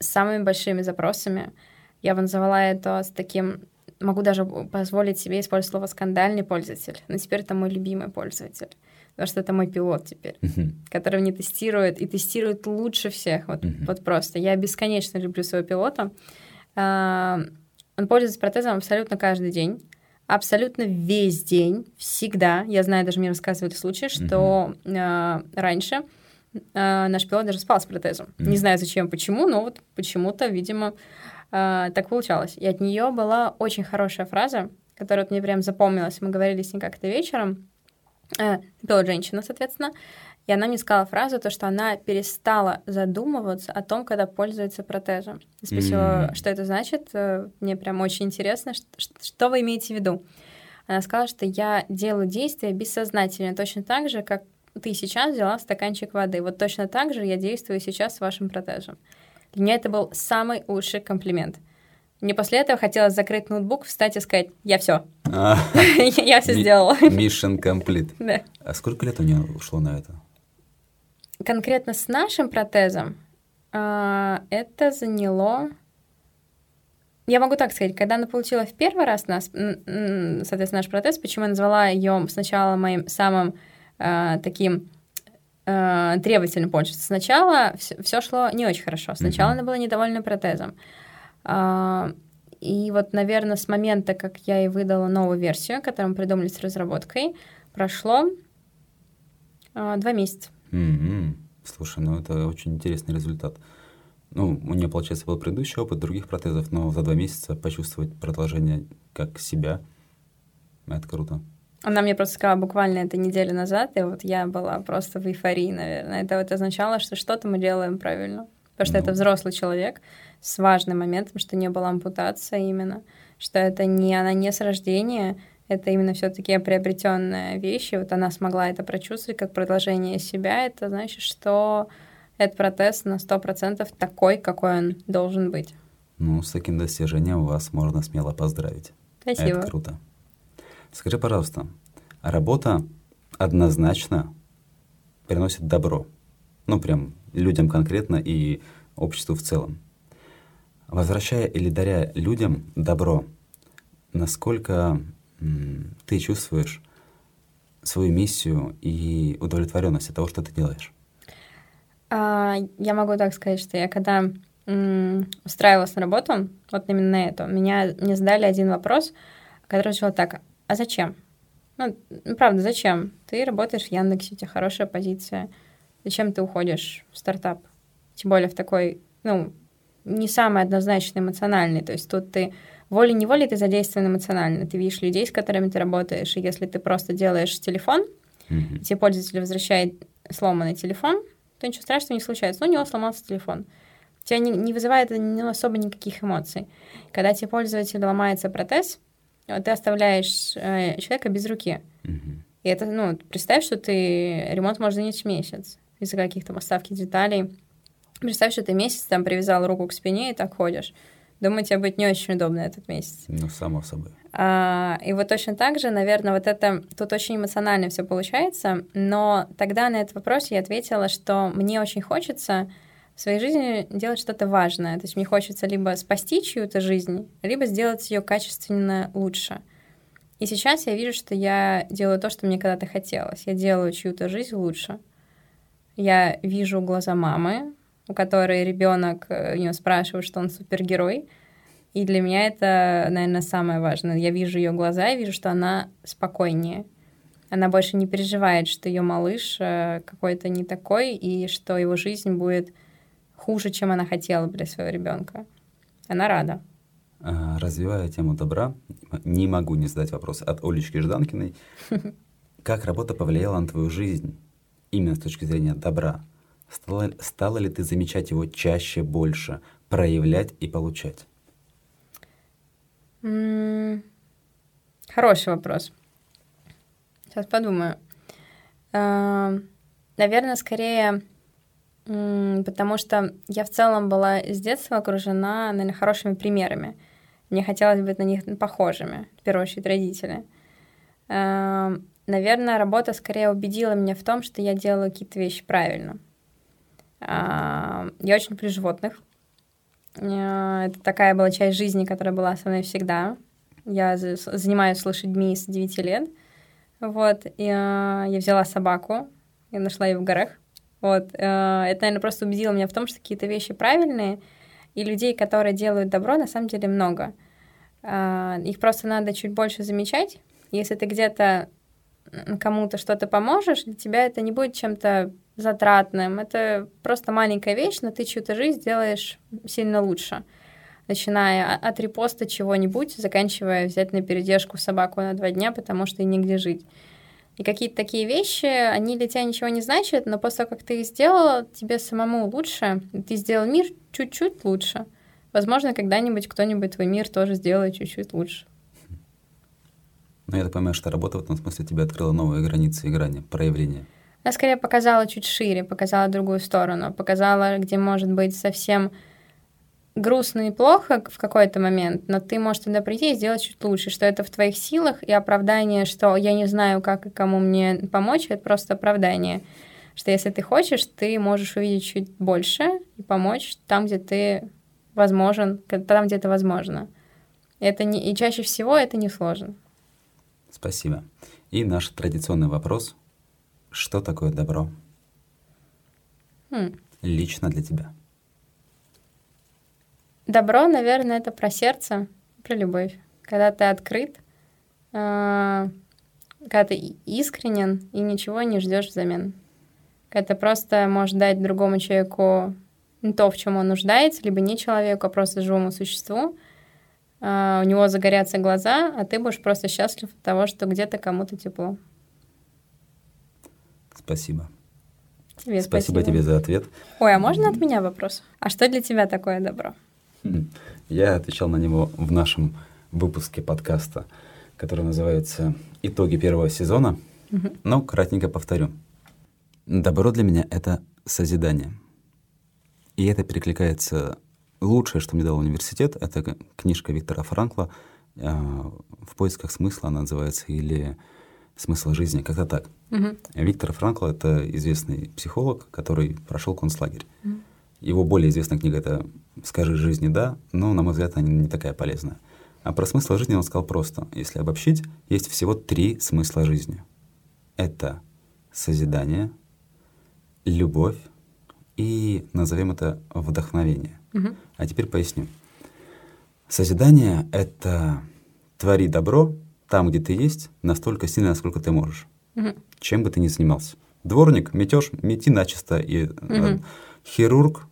с самыми большими запросами, я бы назвала это с таким... Могу даже позволить себе использовать слово «скандальный пользователь», но теперь это мой любимый пользователь потому что это мой пилот теперь, uh-huh. который мне тестирует и тестирует лучше всех. Вот, uh-huh. вот просто. Я бесконечно люблю своего пилота. А, он пользуется протезом абсолютно каждый день. Абсолютно весь день, всегда. Я знаю, даже мне рассказывали случаи, что uh-huh. а, раньше а, наш пилот даже спал с протезом. Uh-huh. Не знаю зачем, почему, но вот почему-то, видимо, а, так получалось. И от нее была очень хорошая фраза, которая вот мне прям запомнилась. Мы говорили с ней как-то вечером. Э, была женщина, соответственно. И она мне сказала фразу, то, что она перестала задумываться о том, когда пользуется протезом. Я спросила, mm. что это значит. Э, мне прям очень интересно, что, что вы имеете в виду. Она сказала, что я делаю действия бессознательно, точно так же, как ты сейчас взяла стаканчик воды. Вот точно так же я действую сейчас с вашим протезом. Для меня это был самый лучший комплимент. Мне после этого хотелось закрыть ноутбук, встать и сказать, я все. А. Я все сделала. Mission complete. Да. А сколько лет у нее ушло на это? Конкретно с нашим протезом а, это заняло... Я могу так сказать, когда она получила в первый раз нас, соответственно, наш протез, почему я назвала ее сначала моим самым а, таким э, требовательно пользоваться. Сначала все шло не очень хорошо. Сначала mm-hmm. она была недовольна протезом. Э, и вот, наверное, с момента, как я ей выдала новую версию, которую мы придумали с разработкой, прошло э, два месяца. Mm-hmm. Слушай, ну это очень интересный результат. Ну, у нее, получается, был предыдущий опыт других протезов, но за два месяца почувствовать продолжение как себя, это круто. Она мне просто сказала буквально это неделю назад, и вот я была просто в эйфории, наверное. Это вот означало, что что-то мы делаем правильно. Потому что ну. это взрослый человек с важным моментом, что не была ампутация именно, что это не она не с рождения, это именно все-таки приобретенная вещь, и вот она смогла это прочувствовать как продолжение себя, это значит, что этот протез на 100% такой, какой он должен быть. Ну, с таким достижением вас можно смело поздравить. Спасибо. Это круто. Скажи, пожалуйста, работа однозначно приносит добро? Ну, прям людям конкретно и обществу в целом. Возвращая или даря людям добро, насколько ты чувствуешь свою миссию и удовлетворенность от того, что ты делаешь? А, я могу так сказать, что я когда устраивалась на работу, вот именно на эту, меня мне задали один вопрос, который звучал так, а зачем? Ну, правда, зачем? Ты работаешь в Яндексе, у тебя хорошая позиция. Зачем ты уходишь в стартап? Тем более в такой, ну, не самый однозначно эмоциональный. То есть тут ты волей-неволей ты задействован эмоционально. Ты видишь людей, с которыми ты работаешь, и если ты просто делаешь телефон, mm-hmm. тебе пользователь возвращает сломанный телефон, то ничего страшного не случается. Ну, у него сломался телефон. Тебя не, не вызывает ну, особо никаких эмоций. Когда тебе пользователь ломается протез, ты оставляешь э, человека без руки. Mm-hmm. И это, ну, представь, что ты ремонт может занять месяц из-за каких-то поставки деталей. Представь, что ты месяц там привязал руку к спине и так ходишь. Думаю, тебе будет не очень удобно этот месяц. Ну, само собой. А, и вот точно так же, наверное, вот это тут очень эмоционально все получается, но тогда на этот вопрос я ответила, что мне очень хочется в своей жизни делать что-то важное. То есть мне хочется либо спасти чью-то жизнь, либо сделать ее качественно лучше. И сейчас я вижу, что я делаю то, что мне когда-то хотелось. Я делаю чью-то жизнь лучше. Я вижу глаза мамы, у которой ребенок, э, у нее спрашивают, что он супергерой. И для меня это, наверное, самое важное. Я вижу ее глаза и вижу, что она спокойнее. Она больше не переживает, что ее малыш э, какой-то не такой, и что его жизнь будет хуже, чем она хотела для своего ребенка. Она рада. А, развивая тему добра, не могу не задать вопрос от Олечки Жданкиной. Как работа повлияла на твою жизнь именно с точки зрения добра? Стала, стала ли ты замечать его чаще, больше, проявлять и получать? Хороший вопрос. Сейчас подумаю. Наверное, скорее, потому что я в целом была с детства окружена, наверное, хорошими примерами. Мне хотелось быть на них похожими, в первую очередь родители. Наверное, работа скорее убедила меня в том, что я делаю какие-то вещи правильно. Я очень люблю животных. Э, это такая была часть жизни, которая была со мной всегда. Я занимаюсь лошадьми с 9 лет. Вот, и, э, я взяла собаку, и нашла ее в горах. Вот, э, это, наверное, просто убедило меня в том, что какие-то вещи правильные, и людей, которые делают добро, на самом деле много. Их просто надо чуть больше замечать. Если ты где-то кому-то что-то поможешь, для тебя это не будет чем-то затратным. Это просто маленькая вещь, но ты чью-то жизнь делаешь сильно лучше. Начиная от репоста чего-нибудь, заканчивая взять на передержку собаку на два дня, потому что и негде жить. И какие-то такие вещи, они для тебя ничего не значат, но после того, как ты их сделала, тебе самому лучше, ты сделал мир чуть-чуть лучше. Возможно, когда-нибудь кто-нибудь твой мир тоже сделает чуть-чуть лучше. Ну, я так понимаю, что работа в этом смысле тебе открыла новые границы и грани проявления. Она скорее показала чуть шире, показала другую сторону, показала, где может быть совсем грустно и плохо в какой-то момент, но ты можешь туда прийти и сделать чуть лучше, что это в твоих силах, и оправдание, что я не знаю, как и кому мне помочь, это просто оправдание. Что если ты хочешь, ты можешь увидеть чуть больше и помочь там, где ты возможен, там, где это возможно. Это не, и чаще всего это не сложно. Спасибо. И наш традиционный вопрос. Что такое добро? Хм. Лично для тебя. Добро, наверное, это про сердце, про любовь. Когда ты открыт, э, когда ты искренен и ничего не ждешь взамен. Это просто может дать другому человеку то, в чем он нуждается, либо не человеку, а просто живому существу. А, у него загорятся глаза, а ты будешь просто счастлив от того, что где-то кому-то тепло. Спасибо. Тебе спасибо. Спасибо тебе за ответ. Ой, а можно от меня вопрос? А что для тебя такое добро? Я отвечал на него в нашем выпуске подкаста, который называется «Итоги первого сезона», угу. но кратенько повторю. Добро для меня — это созидание. И это перекликается... Лучшее, что мне дал университет, это книжка Виктора Франкла «В поисках смысла» она называется, или «Смысл жизни», как-то так. Угу. Виктор Франкл — это известный психолог, который прошел концлагерь. Угу. Его более известная книга — это «Скажи жизни да», но, на мой взгляд, она не такая полезная. А про смысл жизни он сказал просто. Если обобщить, есть всего три смысла жизни. Это созидание, любовь и, назовем это, вдохновение. Угу. А теперь поясню. Созидание — это твори добро там, где ты есть, настолько сильно, насколько ты можешь. Угу. Чем бы ты ни занимался. Дворник, метешь, мети начисто. И, угу. э, хирург,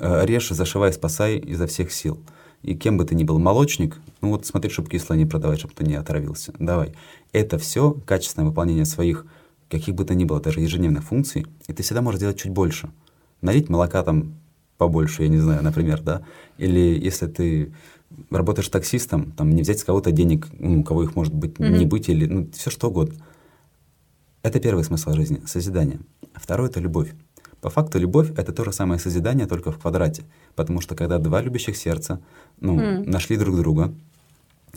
режь, зашивай, спасай изо всех сил. И кем бы ты ни был, молочник, ну вот смотри, чтобы кислое не продавать, чтобы ты не отравился. Давай. Это все качественное выполнение своих, каких бы то ни было, даже ежедневных функций, и ты всегда можешь сделать чуть больше. Налить молока там побольше, я не знаю, например, да? Или если ты работаешь таксистом, там не взять с кого-то денег, ну, у кого их может быть mm-hmm. не быть, или ну, все что угодно. Это первый смысл жизни — созидание. Второй — это любовь. По факту любовь — это то же самое созидание, только в квадрате. Потому что когда два любящих сердца ну, mm. нашли друг друга,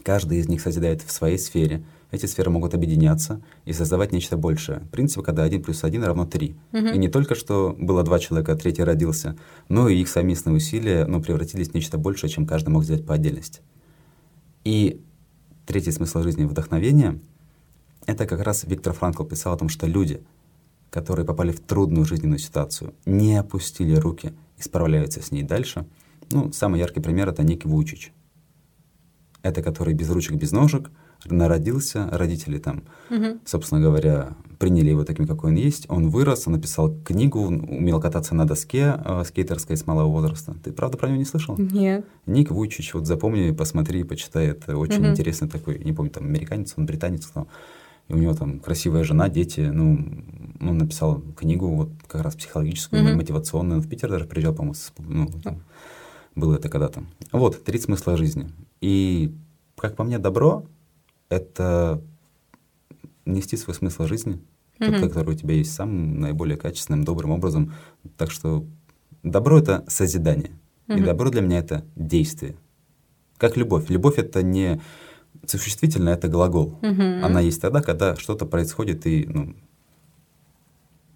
каждый из них созидает в своей сфере, эти сферы могут объединяться и создавать нечто большее. Принцип, когда один плюс один равно три. Mm-hmm. И не только что было два человека, а третий родился, но и их совместные усилия ну, превратились в нечто большее, чем каждый мог сделать по отдельности. И третий смысл жизни — вдохновение — это как раз Виктор Франкл писал о том, что люди, которые попали в трудную жизненную ситуацию, не опустили руки и справляются с ней дальше. Ну, самый яркий пример — это Ник Вучич. Это который без ручек, без ножек, народился, родители там, угу. собственно говоря, приняли его таким, какой он есть. Он вырос, он написал книгу, умел кататься на доске э, скейтерской с малого возраста. Ты правда про него не слышал? Нет. Ник Вучич, вот запомни, посмотри, почитай. Это очень угу. интересный такой, не помню, там американец, он британец, но и у него там красивая жена, дети, ну, он написал книгу вот как раз психологическую, mm-hmm. мотивационную, в Питер даже приезжал, по-моему, ну, там, было это когда-то. Вот, три смысла жизни. И, как по мне, добро — это нести свой смысл жизни, mm-hmm. тот, который у тебя есть, самым наиболее качественным, добрым образом. Так что добро — это созидание. Mm-hmm. И добро для меня — это действие. Как любовь. Любовь — это не Существительное — это глагол. Угу. Она есть тогда, когда что-то происходит и ну,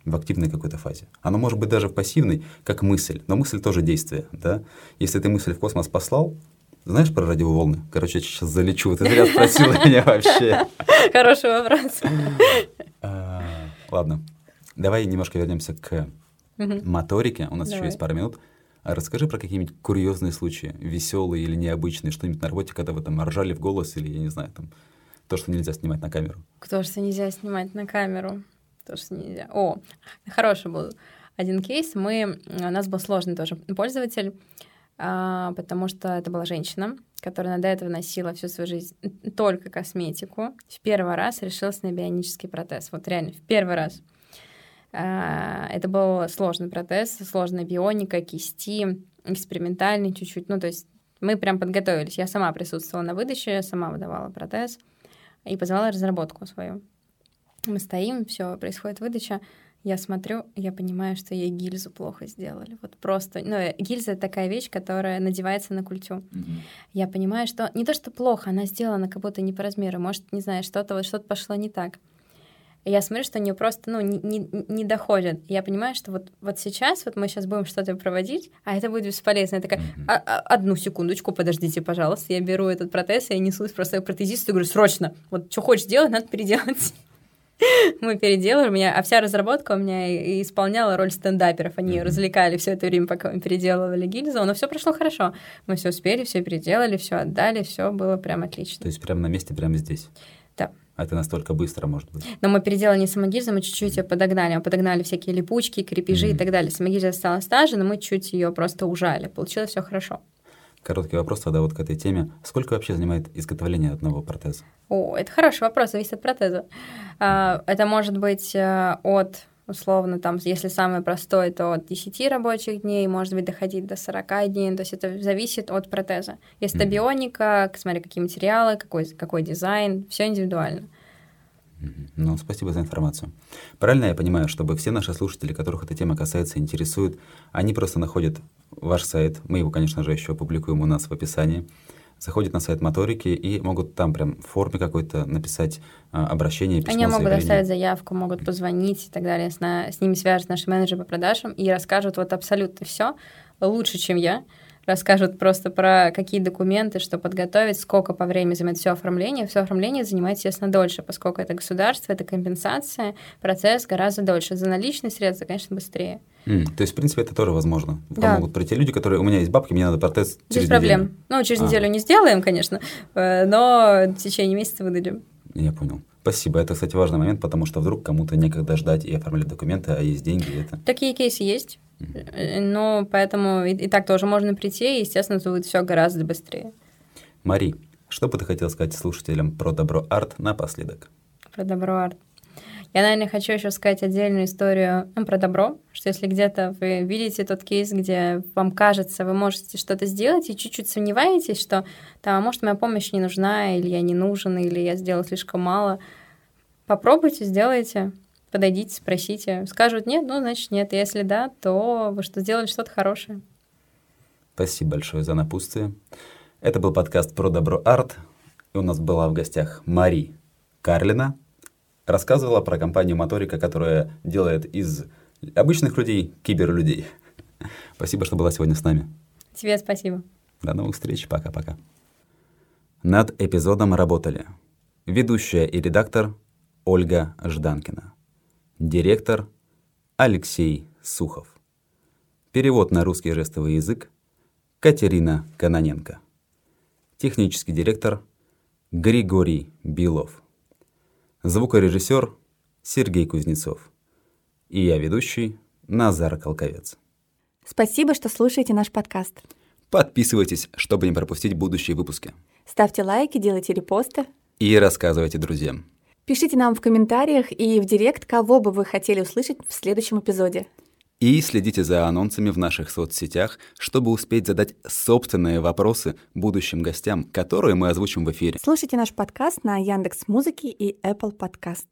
в активной какой-то фазе. Оно может быть даже в пассивной, как мысль, но мысль тоже действие. Да? Если ты мысль в космос послал, знаешь про радиоволны? Короче, я сейчас залечу. Ты зря спросила меня вообще. Хороший вопрос. А, ладно. Давай немножко вернемся к моторике. У нас еще есть пара минут. А расскажи про какие-нибудь курьезные случаи, веселые или необычные, что-нибудь на работе, когда вы там ржали в голос или, я не знаю, там, то, что нельзя снимать на камеру. То, что нельзя снимать на камеру. То, что нельзя. О, хороший был один кейс. Мы, у нас был сложный тоже пользователь, а, потому что это была женщина, которая до этого носила всю свою жизнь только косметику. В первый раз решилась на бионический протез. Вот реально, в первый раз. А, это был сложный протез, сложная бионика, кисти, экспериментальный чуть-чуть. Ну, то есть мы прям подготовились. Я сама присутствовала на выдаче, сама выдавала протез и позвала разработку свою. Мы стоим, все, происходит выдача. Я смотрю, я понимаю, что ей гильзу плохо сделали. Вот просто. Ну, э, гильза — это такая вещь, которая надевается на культю. Mm-hmm. Я понимаю, что не то, что плохо, она сделана как будто не по размеру. Может, не знаю, что-то вот что-то пошло не так. И я смотрю, что они просто, ну, не, не, не доходят. И я понимаю, что вот, вот сейчас, вот мы сейчас будем что-то проводить, а это будет бесполезно. Я такая, а, а, одну секундочку, подождите, пожалуйста. Я беру этот протез, и я несусь просто к протезисту и говорю, срочно, вот что хочешь делать, надо переделать. Мы переделали, у меня, а вся разработка у меня и исполняла роль стендаперов. Они mm-hmm. развлекали все это время, пока мы переделывали гильзу, но все прошло хорошо. Мы все успели, все переделали, все отдали, все было прям отлично. То есть прямо на месте, прямо здесь? А это настолько быстро может быть? Но мы переделали не самогильзу, мы чуть-чуть ее подогнали. Мы подогнали всякие липучки, крепежи mm-hmm. и так далее. Самогильза стала стажа, но мы чуть ее просто ужали. Получилось все хорошо. Короткий вопрос тогда вот к этой теме. Сколько вообще занимает изготовление одного протеза? О, это хороший вопрос, зависит от протеза. А, это может быть э, от условно, там, если самый простой, то от 10 рабочих дней, может быть, доходить до 40 дней, то есть это зависит от протеза. Если это бионика, смотри, какие материалы, какой, какой дизайн, все индивидуально. Ну, спасибо за информацию. Правильно я понимаю, чтобы все наши слушатели, которых эта тема касается, интересует, они просто находят ваш сайт, мы его, конечно же, еще опубликуем у нас в описании, заходят на сайт моторики и могут там прям в форме какой-то написать а, обращение, письмо, Они могут заявление. оставить заявку, могут позвонить и так далее. С, на, с ними свяжут наши менеджеры по продажам и расскажут вот абсолютно все лучше, чем я расскажут просто про какие документы, что подготовить, сколько по времени займет все оформление. Все оформление занимает, естественно, дольше, поскольку это государство, это компенсация, процесс гораздо дольше. За наличные средства, конечно, быстрее. Mm, то есть, в принципе, это тоже возможно. Да. могут прийти люди, которые... У меня есть бабки, мне надо протез через Без проблем. Неделю. Ну, через а. неделю не сделаем, конечно, э, но в течение месяца выдадим. Я понял. Спасибо. Это, кстати, важный момент, потому что вдруг кому-то некогда ждать и оформлять документы, а есть деньги. Это... Такие кейсы есть. Э, ну, поэтому и, и так тоже можно прийти, и, естественно, это будет все гораздо быстрее. Мари, что бы ты хотел сказать слушателям про добро арт напоследок? Про добро арт. Я, наверное, хочу еще сказать отдельную историю ну, про добро, что если где-то вы видите тот кейс, где вам кажется, вы можете что-то сделать, и чуть-чуть сомневаетесь, что там, а может, моя помощь не нужна, или я не нужен, или я сделал слишком мало, попробуйте, сделайте подойдите, спросите. Скажут нет, ну, значит, нет. Если да, то вы что сделали что-то хорошее. Спасибо большое за напутствие. Это был подкаст про добро арт. И у нас была в гостях Мари Карлина. Рассказывала про компанию Моторика, которая делает из обычных людей киберлюдей. Спасибо, что была сегодня с нами. Тебе спасибо. До новых встреч. Пока-пока. Над эпизодом работали ведущая и редактор Ольга Жданкина. Директор Алексей Сухов. Перевод на русский жестовый язык Катерина Каноненко. Технический директор Григорий Белов. Звукорежиссер Сергей Кузнецов. И я ведущий Назар Колковец. Спасибо, что слушаете наш подкаст. Подписывайтесь, чтобы не пропустить будущие выпуски. Ставьте лайки, делайте репосты. И рассказывайте друзьям. Пишите нам в комментариях и в директ, кого бы вы хотели услышать в следующем эпизоде. И следите за анонсами в наших соцсетях, чтобы успеть задать собственные вопросы будущим гостям, которые мы озвучим в эфире. Слушайте наш подкаст на Яндекс Музыке и Apple Podcast.